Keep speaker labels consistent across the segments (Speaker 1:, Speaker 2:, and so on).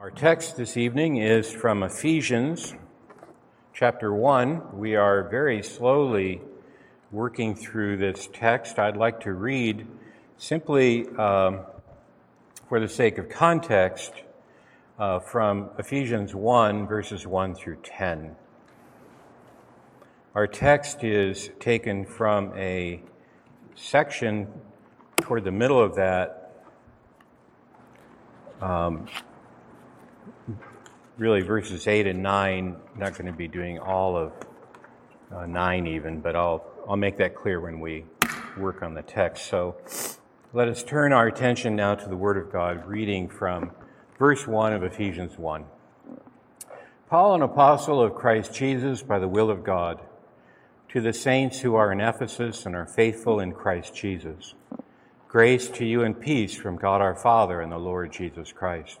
Speaker 1: Our text this evening is from Ephesians chapter 1. We are very slowly working through this text. I'd like to read simply, um, for the sake of context, uh, from Ephesians 1, verses 1 through 10. Our text is taken from a section toward the middle of that. Um, really verses 8 and 9. I'm not going to be doing all of uh, 9 even, but I'll, I'll make that clear when we work on the text. So let us turn our attention now to the Word of God, reading from verse 1 of Ephesians 1. Paul, an apostle of Christ Jesus by the will of God, to the saints who are in Ephesus and are faithful in Christ Jesus. Grace to you and peace from God our Father and the Lord Jesus Christ.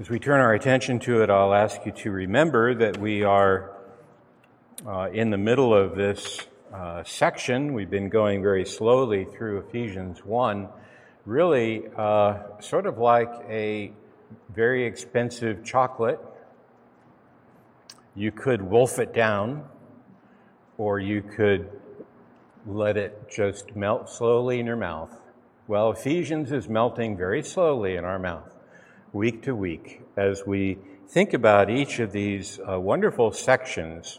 Speaker 1: As we turn our attention to it, I'll ask you to remember that we are uh, in the middle of this uh, section. We've been going very slowly through Ephesians 1, really uh, sort of like a very expensive chocolate. You could wolf it down, or you could let it just melt slowly in your mouth. Well, Ephesians is melting very slowly in our mouth week to week as we think about each of these uh, wonderful sections.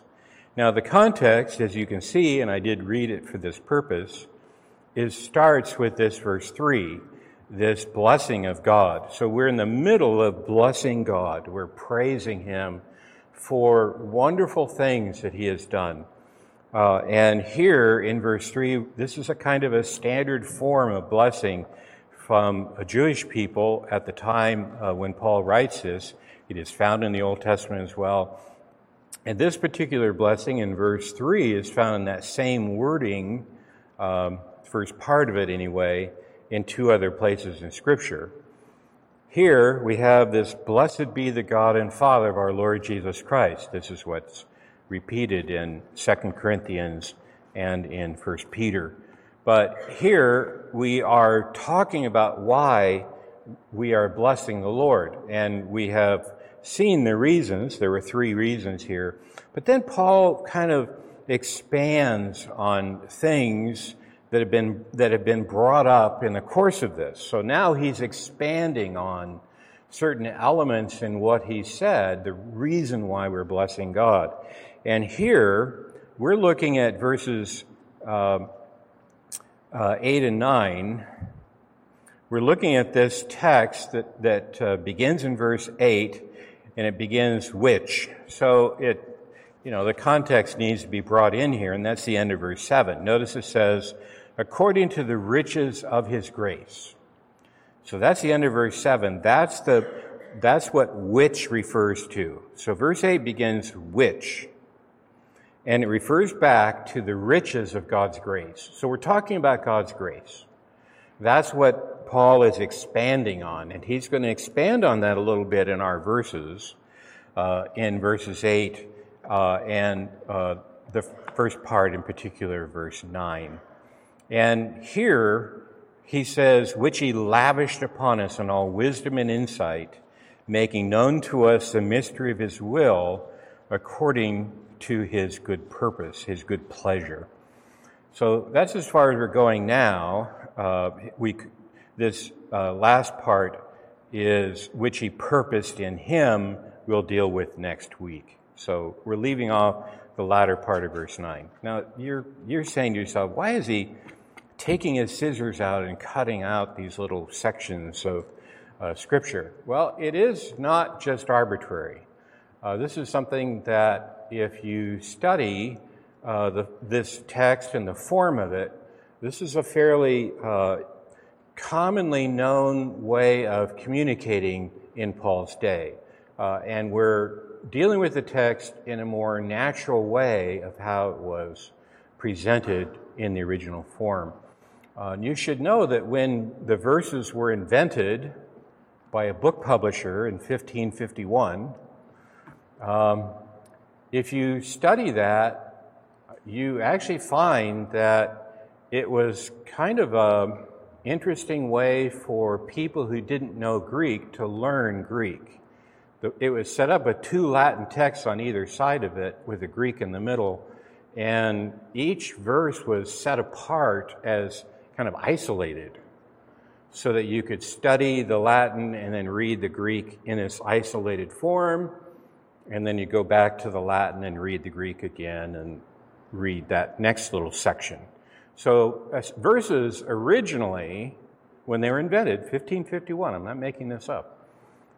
Speaker 1: Now, the context, as you can see, and I did read it for this purpose, is starts with this verse 3, this blessing of God. So we're in the middle of blessing God. We're praising Him for wonderful things that He has done. Uh, and here in verse 3, this is a kind of a standard form of blessing from a Jewish people at the time uh, when Paul writes this. It is found in the Old Testament as well. And this particular blessing in verse 3 is found in that same wording, um, first part of it anyway, in two other places in Scripture. Here we have this blessed be the God and Father of our Lord Jesus Christ. This is what's repeated in 2 Corinthians and in 1 Peter. But here we are talking about why we are blessing the Lord. And we have seen the reasons. There were three reasons here. But then Paul kind of expands on things that have been, that have been brought up in the course of this. So now he's expanding on certain elements in what he said, the reason why we're blessing God. And here we're looking at verses uh, uh, 8 and 9, we're looking at this text that, that uh, begins in verse 8 and it begins which. So it, you know, the context needs to be brought in here, and that's the end of verse 7. Notice it says, according to the riches of his grace. So that's the end of verse 7. That's the, that's what which refers to. So verse 8 begins which and it refers back to the riches of God's grace. So we're talking about God's grace. That's what Paul is expanding on, and he's going to expand on that a little bit in our verses, uh, in verses 8 uh, and uh, the first part in particular, verse 9. And here he says, which he lavished upon us in all wisdom and insight, making known to us the mystery of his will according to his good purpose, his good pleasure. So that's as far as we're going now. Uh, we, this uh, last part is which he purposed in him we'll deal with next week. So we're leaving off the latter part of verse 9. Now, you're, you're saying to yourself, why is he taking his scissors out and cutting out these little sections of uh, Scripture? Well, it is not just arbitrary. Uh, this is something that if you study uh, the, this text and the form of it, this is a fairly uh, commonly known way of communicating in Paul's day. Uh, and we're dealing with the text in a more natural way of how it was presented in the original form. Uh, you should know that when the verses were invented by a book publisher in 1551, um, if you study that, you actually find that it was kind of a interesting way for people who didn't know Greek to learn Greek. It was set up with two Latin texts on either side of it, with the Greek in the middle, and each verse was set apart as kind of isolated so that you could study the Latin and then read the Greek in this isolated form, and then you go back to the Latin and read the Greek again and read that next little section. So, verses originally, when they were invented, 1551, I'm not making this up,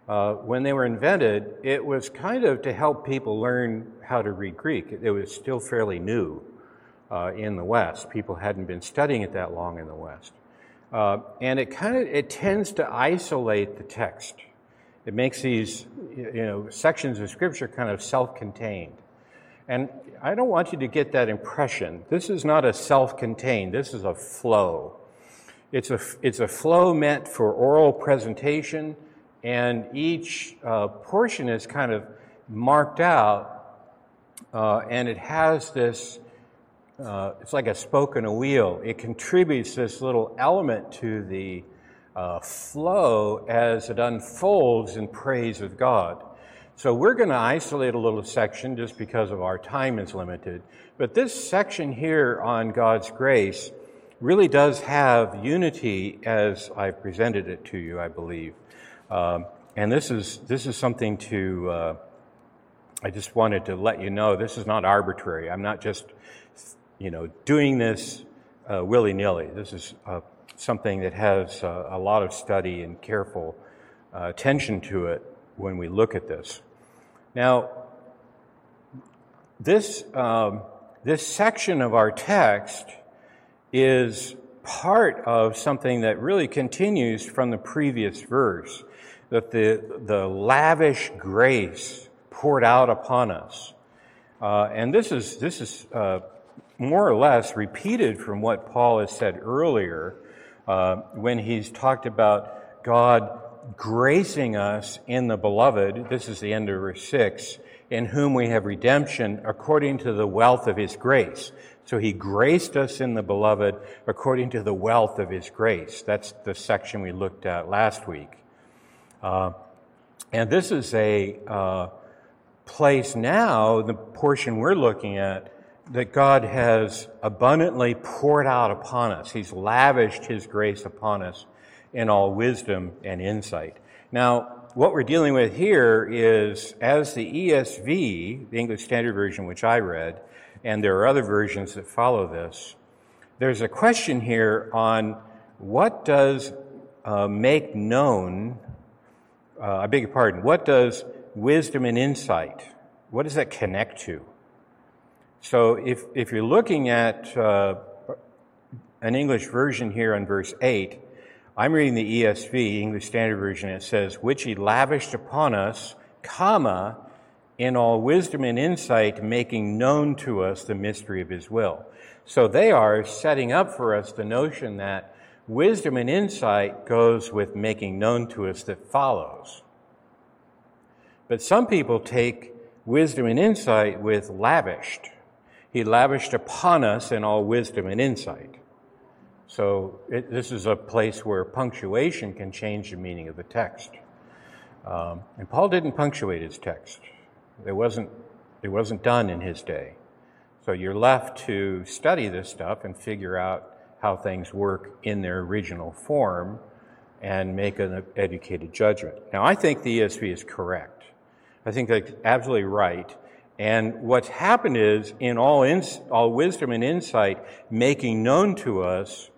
Speaker 1: uh, when they were invented, it was kind of to help people learn how to read Greek. It was still fairly new uh, in the West. People hadn't been studying it that long in the West. Uh, and it kind of it tends to isolate the text. It makes these you know sections of Scripture kind of self-contained. And I don't want you to get that impression. This is not a self contained, this is a flow. It's a, it's a flow meant for oral presentation, and each uh, portion is kind of marked out, uh, and it has this uh, it's like a spoke in a wheel. It contributes this little element to the uh, flow as it unfolds in praise of God. So we're going to isolate a little section just because of our time is limited. But this section here on God's grace really does have unity as I presented it to you, I believe. Um, and this is, this is something to, uh, I just wanted to let you know this is not arbitrary. I'm not just, you know, doing this uh, willy nilly. This is uh, something that has uh, a lot of study and careful uh, attention to it when we look at this. Now, this, um, this section of our text is part of something that really continues from the previous verse that the, the lavish grace poured out upon us. Uh, and this is, this is uh, more or less repeated from what Paul has said earlier uh, when he's talked about God gracing us in the beloved, this is the end of verse 6, in whom we have redemption according to the wealth of his grace. So he graced us in the beloved according to the wealth of his grace. That's the section we looked at last week. Uh, and this is a uh, place now, the portion we're looking at, that God has abundantly poured out upon us. He's lavished his grace upon us in all wisdom and insight. Now, what we're dealing with here is as the ESV, the English Standard Version, which I read, and there are other versions that follow this, there's a question here on what does uh, make known, uh, I beg your pardon, what does wisdom and insight, what does that connect to? So if, if you're looking at uh, an English version here on verse 8, I'm reading the ESV, English Standard Version. It says, which he lavished upon us, comma, in all wisdom and insight, making known to us the mystery of his will. So they are setting up for us the notion that wisdom and insight goes with making known to us that follows. But some people take wisdom and insight with lavished. He lavished upon us in all wisdom and insight. So it, this is a place where punctuation can change the meaning of the text. Um, and Paul didn't punctuate his text. It wasn't, it wasn't done in his day. So you're left to study this stuff and figure out how things work in their original form and make an educated judgment. Now, I think the ESV is correct. I think that's absolutely right. And what's happened is, in all, all wisdom and insight, making known to us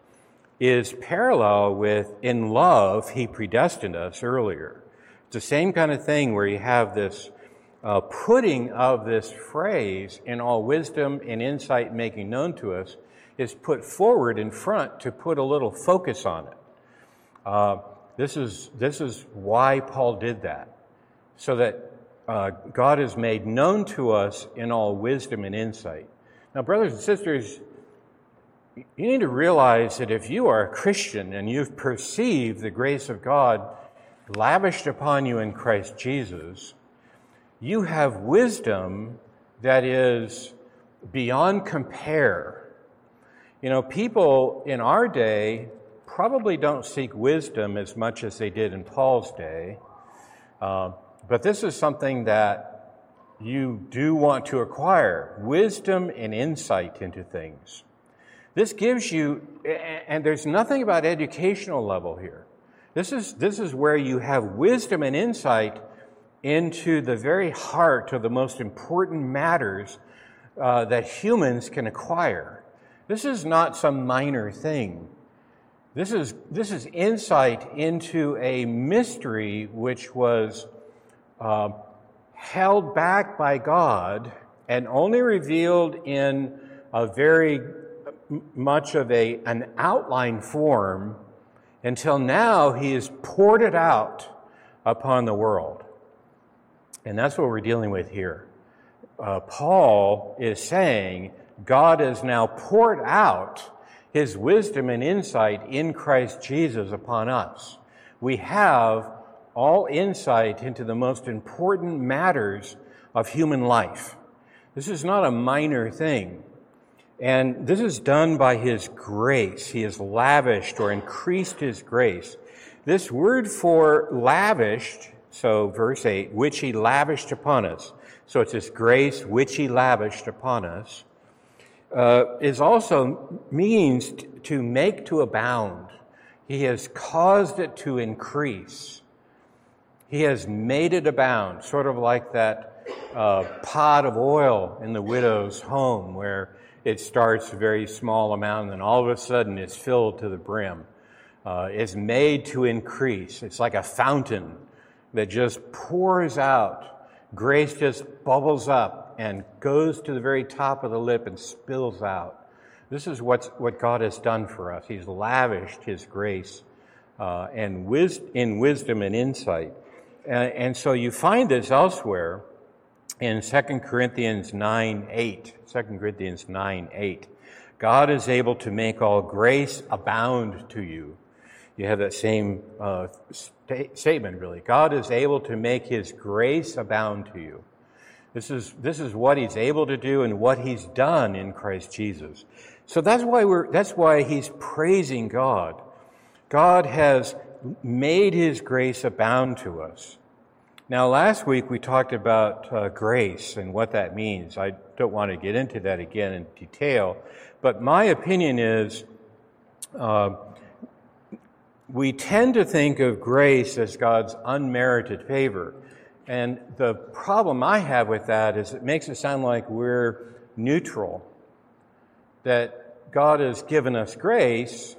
Speaker 1: is parallel with in love, he predestined us earlier. It's the same kind of thing where you have this uh, putting of this phrase in all wisdom and insight making known to us is put forward in front to put a little focus on it. Uh, this, is, this is why Paul did that, so that uh, God is made known to us in all wisdom and insight. Now, brothers and sisters, you need to realize that if you are a Christian and you've perceived the grace of God lavished upon you in Christ Jesus, you have wisdom that is beyond compare. You know, people in our day probably don't seek wisdom as much as they did in Paul's day. Uh, but this is something that you do want to acquire wisdom and insight into things. This gives you, and there's nothing about educational level here. This is, this is where you have wisdom and insight into the very heart of the most important matters uh, that humans can acquire. This is not some minor thing. This is, this is insight into a mystery which was uh, held back by God and only revealed in a very much of a, an outline form until now he has poured it out upon the world. And that's what we're dealing with here. Uh, Paul is saying God has now poured out his wisdom and insight in Christ Jesus upon us. We have all insight into the most important matters of human life. This is not a minor thing. And this is done by His grace. He has lavished or increased His grace. This word for lavished, so verse 8, which He lavished upon us. So it's His grace which He lavished upon us, uh, is also means to make to abound. He has caused it to increase. He has made it abound, sort of like that uh, pot of oil in the widow's home where it starts a very small amount and then all of a sudden it's filled to the brim. Uh, it's made to increase. It's like a fountain that just pours out. Grace just bubbles up and goes to the very top of the lip and spills out. This is what's, what God has done for us. He's lavished His grace uh, and wis- in wisdom and insight. And, and so you find this elsewhere in 2 Corinthians 9 8. 2 Corinthians 9 8. God is able to make all grace abound to you. You have that same uh, st- statement, really. God is able to make his grace abound to you. This is, this is what he's able to do and what he's done in Christ Jesus. So that's why we're, that's why he's praising God. God has made his grace abound to us. Now, last week we talked about uh, grace and what that means. I don't want to get into that again in detail, but my opinion is uh, we tend to think of grace as God's unmerited favor. And the problem I have with that is it makes it sound like we're neutral, that God has given us grace,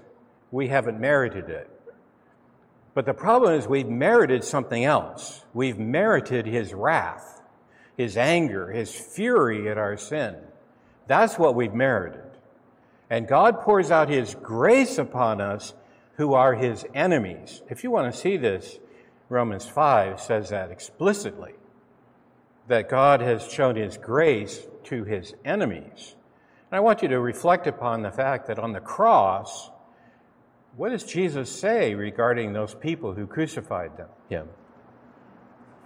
Speaker 1: we haven't merited it. But the problem is we've merited something else. We've merited his wrath, his anger, his fury at our sin. That's what we've merited. And God pours out his grace upon us who are his enemies. If you want to see this, Romans 5 says that explicitly that God has shown his grace to his enemies. And I want you to reflect upon the fact that on the cross, what does Jesus say regarding those people who crucified them, him?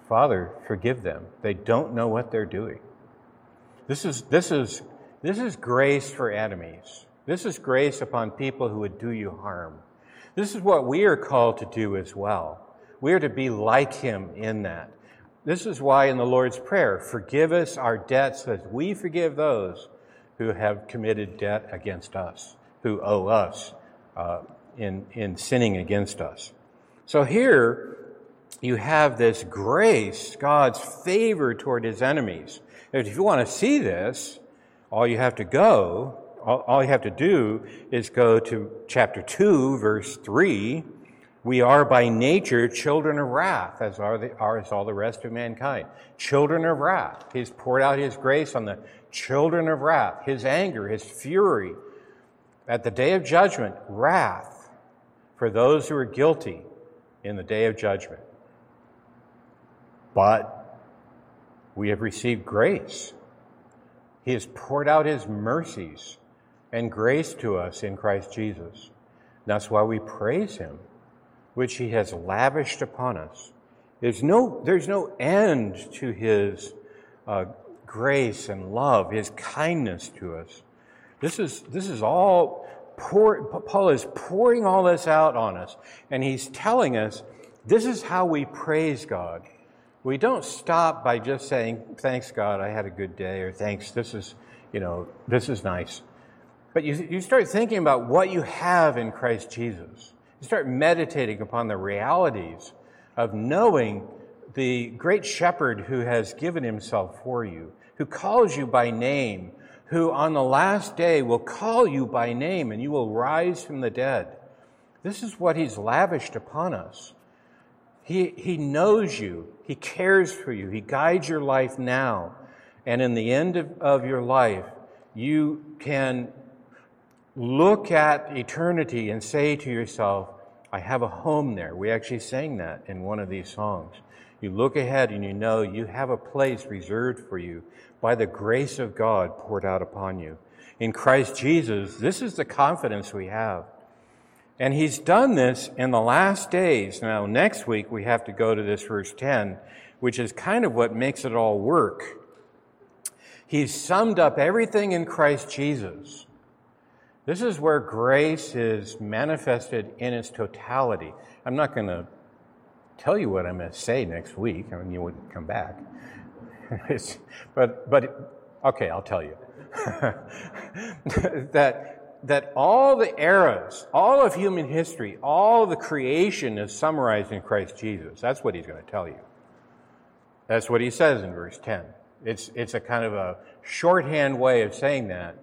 Speaker 1: Father, forgive them. They don't know what they're doing. This is, this is, this is grace for enemies. This is grace upon people who would do you harm. This is what we are called to do as well. We are to be like him in that. This is why in the Lord's Prayer, forgive us our debts as we forgive those who have committed debt against us, who owe us uh, in, in sinning against us. So here, you have this grace, God's favor toward his enemies. If you want to see this, all you have to go, all, all you have to do is go to chapter 2, verse 3. We are by nature children of wrath, as are, the, are as all the rest of mankind. Children of wrath. He's poured out his grace on the children of wrath, his anger, his fury. At the day of judgment, wrath for those who are guilty in the day of judgment. But we have received grace. He has poured out his mercies and grace to us in Christ Jesus. That's why we praise him, which he has lavished upon us. There's no, there's no end to his uh, grace and love, his kindness to us. This is, this is all, pour, Paul is pouring all this out on us, and he's telling us this is how we praise God. We don't stop by just saying, thanks God, I had a good day, or thanks, this is, you know, this is nice. But you, you start thinking about what you have in Christ Jesus. You start meditating upon the realities of knowing the great shepherd who has given himself for you, who calls you by name, who on the last day will call you by name and you will rise from the dead. This is what he's lavished upon us. He, he knows you. He cares for you. He guides your life now. And in the end of, of your life, you can look at eternity and say to yourself, I have a home there. We actually sang that in one of these songs. You look ahead and you know you have a place reserved for you by the grace of God poured out upon you. In Christ Jesus, this is the confidence we have. And he's done this in the last days. Now, next week we have to go to this verse 10, which is kind of what makes it all work. He's summed up everything in Christ Jesus. This is where grace is manifested in its totality. I'm not going to tell you what I'm going to say next week. I mean, you wouldn't come back. but, but, okay, I'll tell you. that that all the eras, all of human history, all the creation is summarized in Christ Jesus. That's what he's going to tell you. That's what he says in verse 10. It's, it's a kind of a shorthand way of saying that.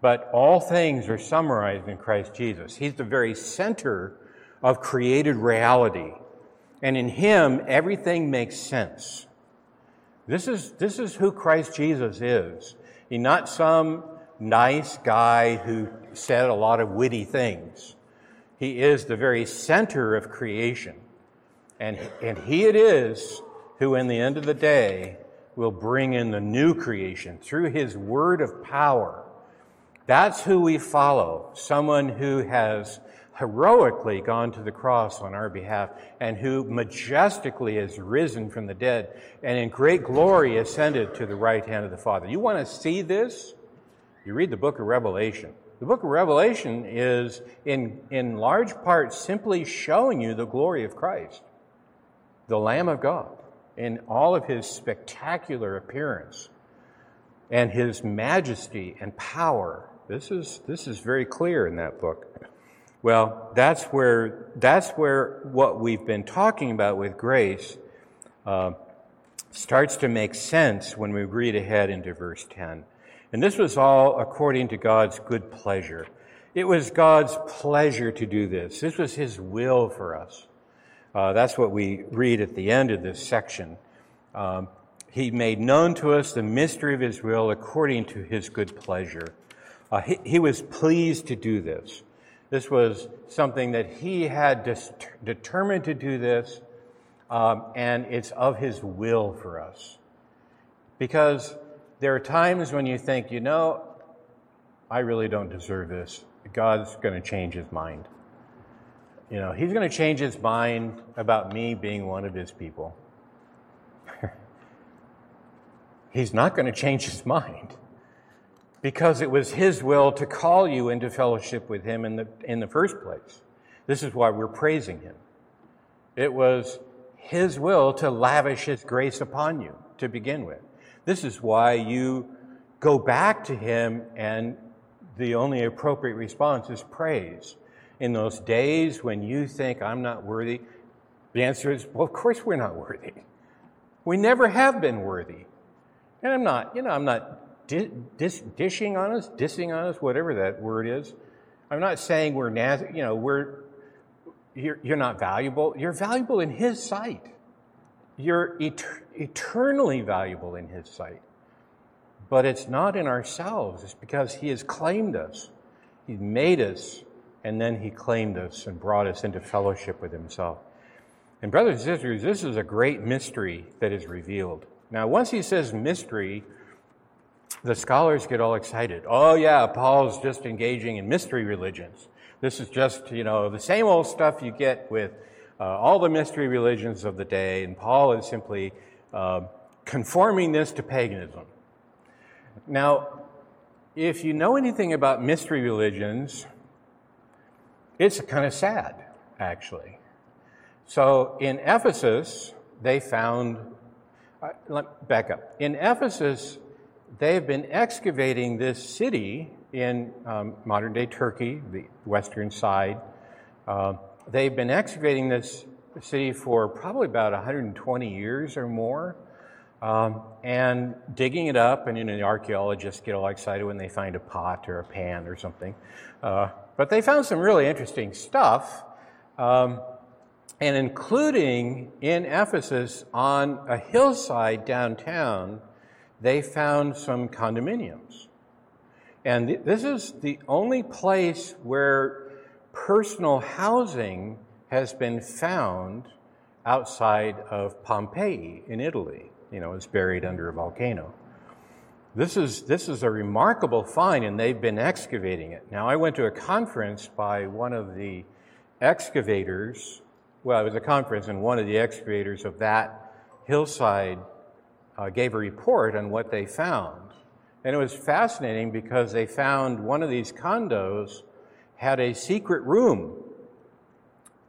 Speaker 1: But all things are summarized in Christ Jesus. He's the very center of created reality. And in him, everything makes sense. This is, this is who Christ Jesus is. He's not some nice guy who said a lot of witty things. He is the very center of creation. And, and He it is who, in the end of the day, will bring in the new creation through His word of power. That's who we follow. Someone who has heroically gone to the cross on our behalf and who majestically has risen from the dead and in great glory ascended to the right hand of the Father. You want to see this? You read the book of Revelation. The book of Revelation is, in, in large part, simply showing you the glory of Christ, the Lamb of God, in all of his spectacular appearance and his majesty and power. This is, this is very clear in that book. Well, that's where, that's where what we've been talking about with grace uh, starts to make sense when we read ahead into verse 10. And this was all according to God's good pleasure. It was God's pleasure to do this. This was His will for us. Uh, that's what we read at the end of this section. Um, he made known to us the mystery of His will according to His good pleasure. Uh, he, he, was pleased to do this. This was something that He had dis- determined to do this, um, and it's of His will for us. Because there are times when you think, you know, I really don't deserve this. God's going to change his mind. You know, he's going to change his mind about me being one of his people. he's not going to change his mind because it was his will to call you into fellowship with him in the, in the first place. This is why we're praising him. It was his will to lavish his grace upon you to begin with. This is why you go back to Him, and the only appropriate response is praise. In those days when you think, I'm not worthy, The answer is, well, of course we're not worthy. We never have been worthy. And I'm not, you know, I'm not di- dis- dishing on us, dissing on us, whatever that word is. I'm not saying we're, naz- you know, we're, you're, you're not valuable. You're valuable in His sight. You're et- eternally valuable in His sight. But it's not in ourselves. It's because He has claimed us. He made us, and then He claimed us and brought us into fellowship with Himself. And, brothers and sisters, this is a great mystery that is revealed. Now, once He says mystery, the scholars get all excited. Oh, yeah, Paul's just engaging in mystery religions. This is just, you know, the same old stuff you get with uh, all the mystery religions of the day, and Paul is simply uh, conforming this to paganism. Now, if you know anything about mystery religions, it's kind of sad, actually. So in Ephesus, they found, uh, let, back up. In Ephesus, they've been excavating this city in um, modern day Turkey, the western side. Uh, they've been excavating this city for probably about 120 years or more. Um, and digging it up, and you know, the archaeologists get all excited when they find a pot or a pan or something. Uh, but they found some really interesting stuff, um, and including in Ephesus on a hillside downtown, they found some condominiums. And th- this is the only place where personal housing has been found outside of Pompeii in Italy you know, is buried under a volcano. This is, this is a remarkable find, and they've been excavating it. Now, I went to a conference by one of the excavators. Well, it was a conference, and one of the excavators of that hillside uh, gave a report on what they found. And it was fascinating because they found one of these condos had a secret room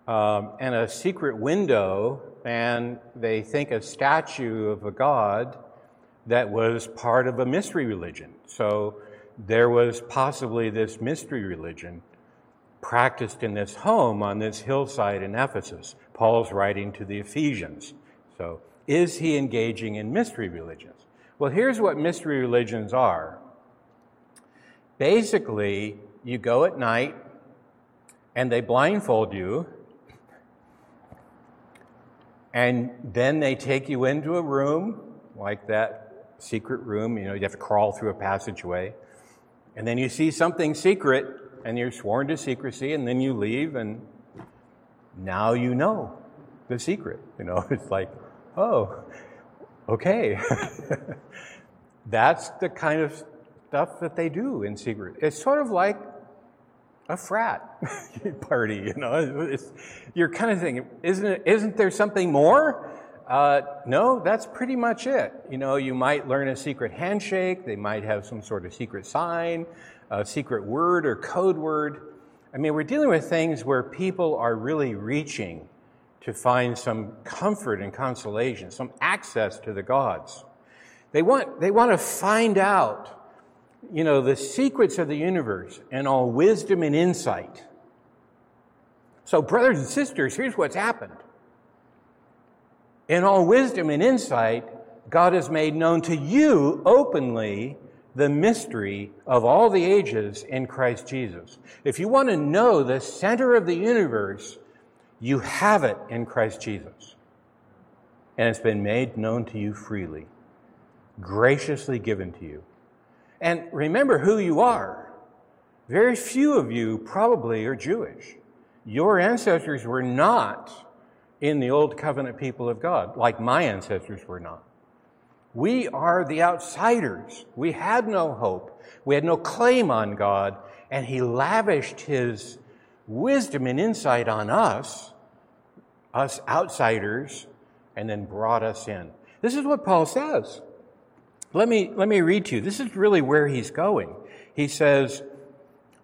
Speaker 1: um, and a secret window and they think a statue of a god that was part of a mystery religion. So there was possibly this mystery religion practiced in this home on this hillside in Ephesus. Paul's writing to the Ephesians. So is he engaging in mystery religions? Well, here's what mystery religions are. Basically, you go at night and they blindfold you and then they take you into a room like that secret room. You know, you have to crawl through a passageway. And then you see something secret and you're sworn to secrecy and then you leave and now you know the secret. You know, it's like, oh, okay. That's the kind of stuff that they do in secret. It's sort of like a frat party, you know. It's, you're kind of thinking, isn't, it, isn't there something more? Uh, no, that's pretty much it. You know, you might learn a secret handshake, they might have some sort of secret sign, a secret word or code word. I mean, we're dealing with things where people are really reaching to find some comfort and consolation, some access to the gods. They want, they want to find out you know, the secrets of the universe and all wisdom and insight. So, brothers and sisters, here's what's happened. In all wisdom and insight, God has made known to you openly the mystery of all the ages in Christ Jesus. If you want to know the center of the universe, you have it in Christ Jesus. And it's been made known to you freely, graciously given to you. And remember who you are. Very few of you probably are Jewish. Your ancestors were not in the Old Covenant people of God, like my ancestors were not. We are the outsiders. We had no hope. We had no claim on God, and He lavished His wisdom and insight on us, us outsiders, and then brought us in. This is what Paul says. Let me, let me read to you. This is really where he's going. He says,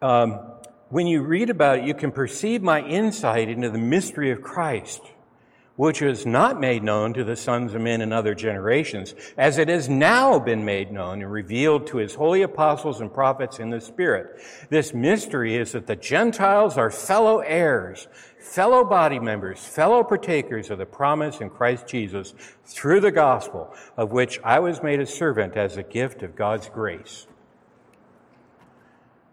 Speaker 1: um, When you read about it, you can perceive my insight into the mystery of Christ, which was not made known to the sons of men in other generations, as it has now been made known and revealed to his holy apostles and prophets in the Spirit. This mystery is that the Gentiles are fellow heirs, fellow body members, fellow partakers of the promise in Christ Jesus through the gospel, of which I was made a servant as a gift of God's grace.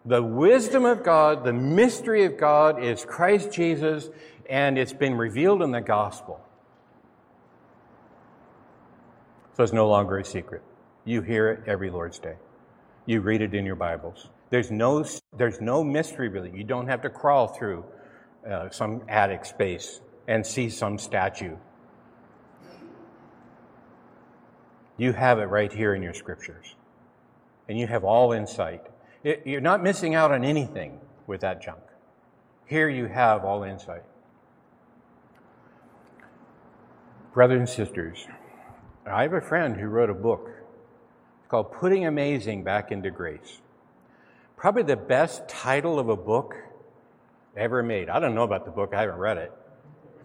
Speaker 1: The wisdom of God, the mystery of God is Christ Jesus and it's been revealed in the gospel. So it's no longer a secret. You hear it every Lord's Day. You read it in your Bibles. There's no, there's no mystery really. You don't have to crawl through uh, some attic space and see some statue. You have it right here in your scriptures. And you have all insight. It, you're not missing out on anything with that junk. Here you have all insight. Brothers and sisters, I have a friend who wrote a book called Putting Amazing Back into Grace. Probably the best title of a book ever made. I don't know about the book, I haven't read it.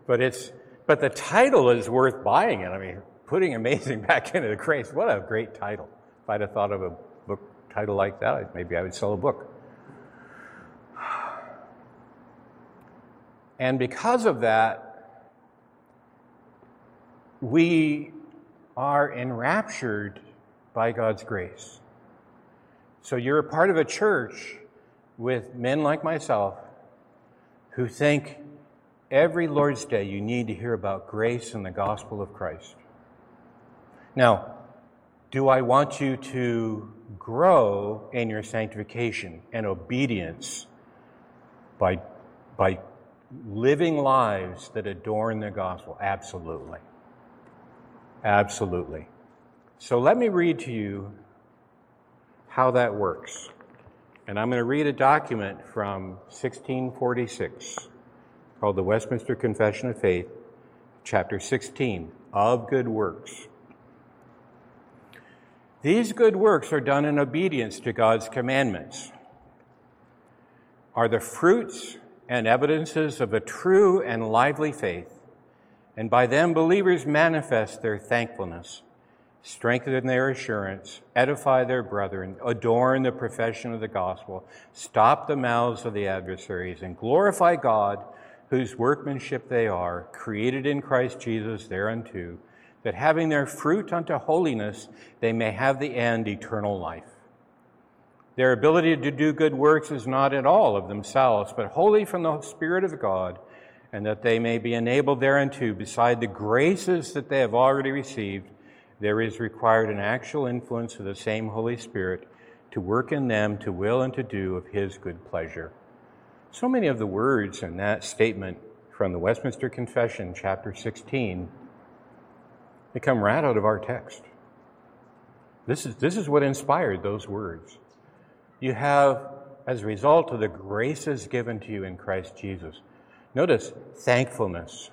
Speaker 1: But it's but the title is worth buying it. I mean, putting amazing back into the grace. What a great title. If I'd have thought of a book title like that, maybe I would sell a book. And because of that, we are enraptured by God's grace. So you're a part of a church with men like myself who think every Lord's Day you need to hear about grace and the gospel of Christ. Now, do I want you to grow in your sanctification and obedience by, by living lives that adorn the gospel? Absolutely. Absolutely. So let me read to you how that works. And I'm going to read a document from 1646 called the Westminster Confession of Faith, chapter 16, of good works. These good works are done in obedience to God's commandments, are the fruits and evidences of a true and lively faith and by them believers manifest their thankfulness, strengthen their assurance, edify their brethren, adorn the profession of the gospel, stop the mouths of the adversaries, and glorify God, whose workmanship they are, created in Christ Jesus thereunto, that having their fruit unto holiness, they may have the end eternal life. Their ability to do good works is not at all of themselves, but wholly from the Spirit of God and that they may be enabled thereunto, beside the graces that they have already received, there is required an actual influence of the same Holy Spirit to work in them to will and to do of His good pleasure. So many of the words in that statement from the Westminster Confession, chapter 16, they come right out of our text. This is, this is what inspired those words. You have, as a result of the graces given to you in Christ Jesus, Notice thankfulness,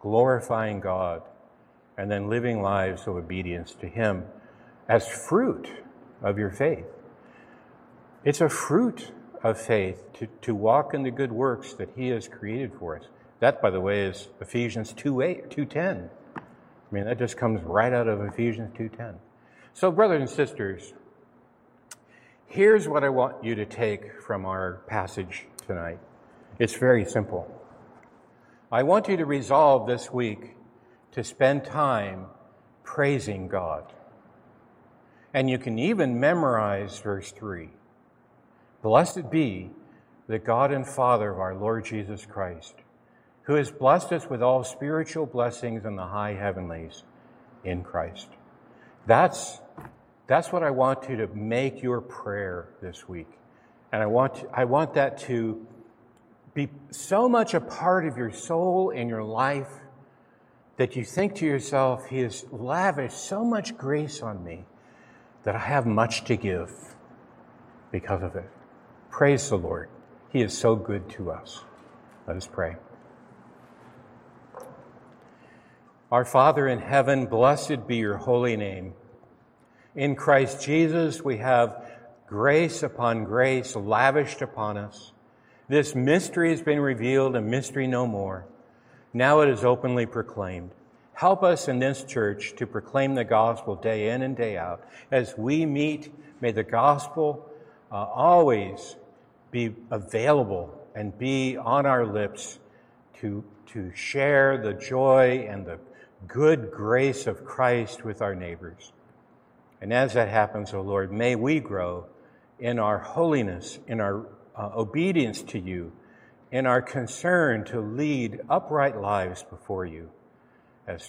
Speaker 1: glorifying God, and then living lives of obedience to Him as fruit of your faith. It's a fruit of faith to, to walk in the good works that He has created for us. That, by the way, is Ephesians 2 8, 2.10. I mean, that just comes right out of Ephesians 2.10. So, brothers and sisters, here's what I want you to take from our passage tonight. It's very simple. I want you to resolve this week to spend time praising God. And you can even memorize verse 3. Blessed be the God and Father of our Lord Jesus Christ, who has blessed us with all spiritual blessings in the high heavenlies in Christ. That's, that's what I want you to make your prayer this week. And I want, I want that to be so much a part of your soul and your life that you think to yourself, He has lavished so much grace on me that I have much to give because of it. Praise the Lord. He is so good to us. Let us pray. Our Father in heaven, blessed be your holy name. In Christ Jesus, we have grace upon grace lavished upon us. This mystery has been revealed, a mystery no more. Now it is openly proclaimed. Help us in this church to proclaim the gospel day in and day out. As we meet, may the gospel uh, always be available and be on our lips to, to share the joy and the good grace of Christ with our neighbors. And as that happens, O oh Lord, may we grow in our holiness, in our uh, obedience to you, in our concern to lead upright lives before you as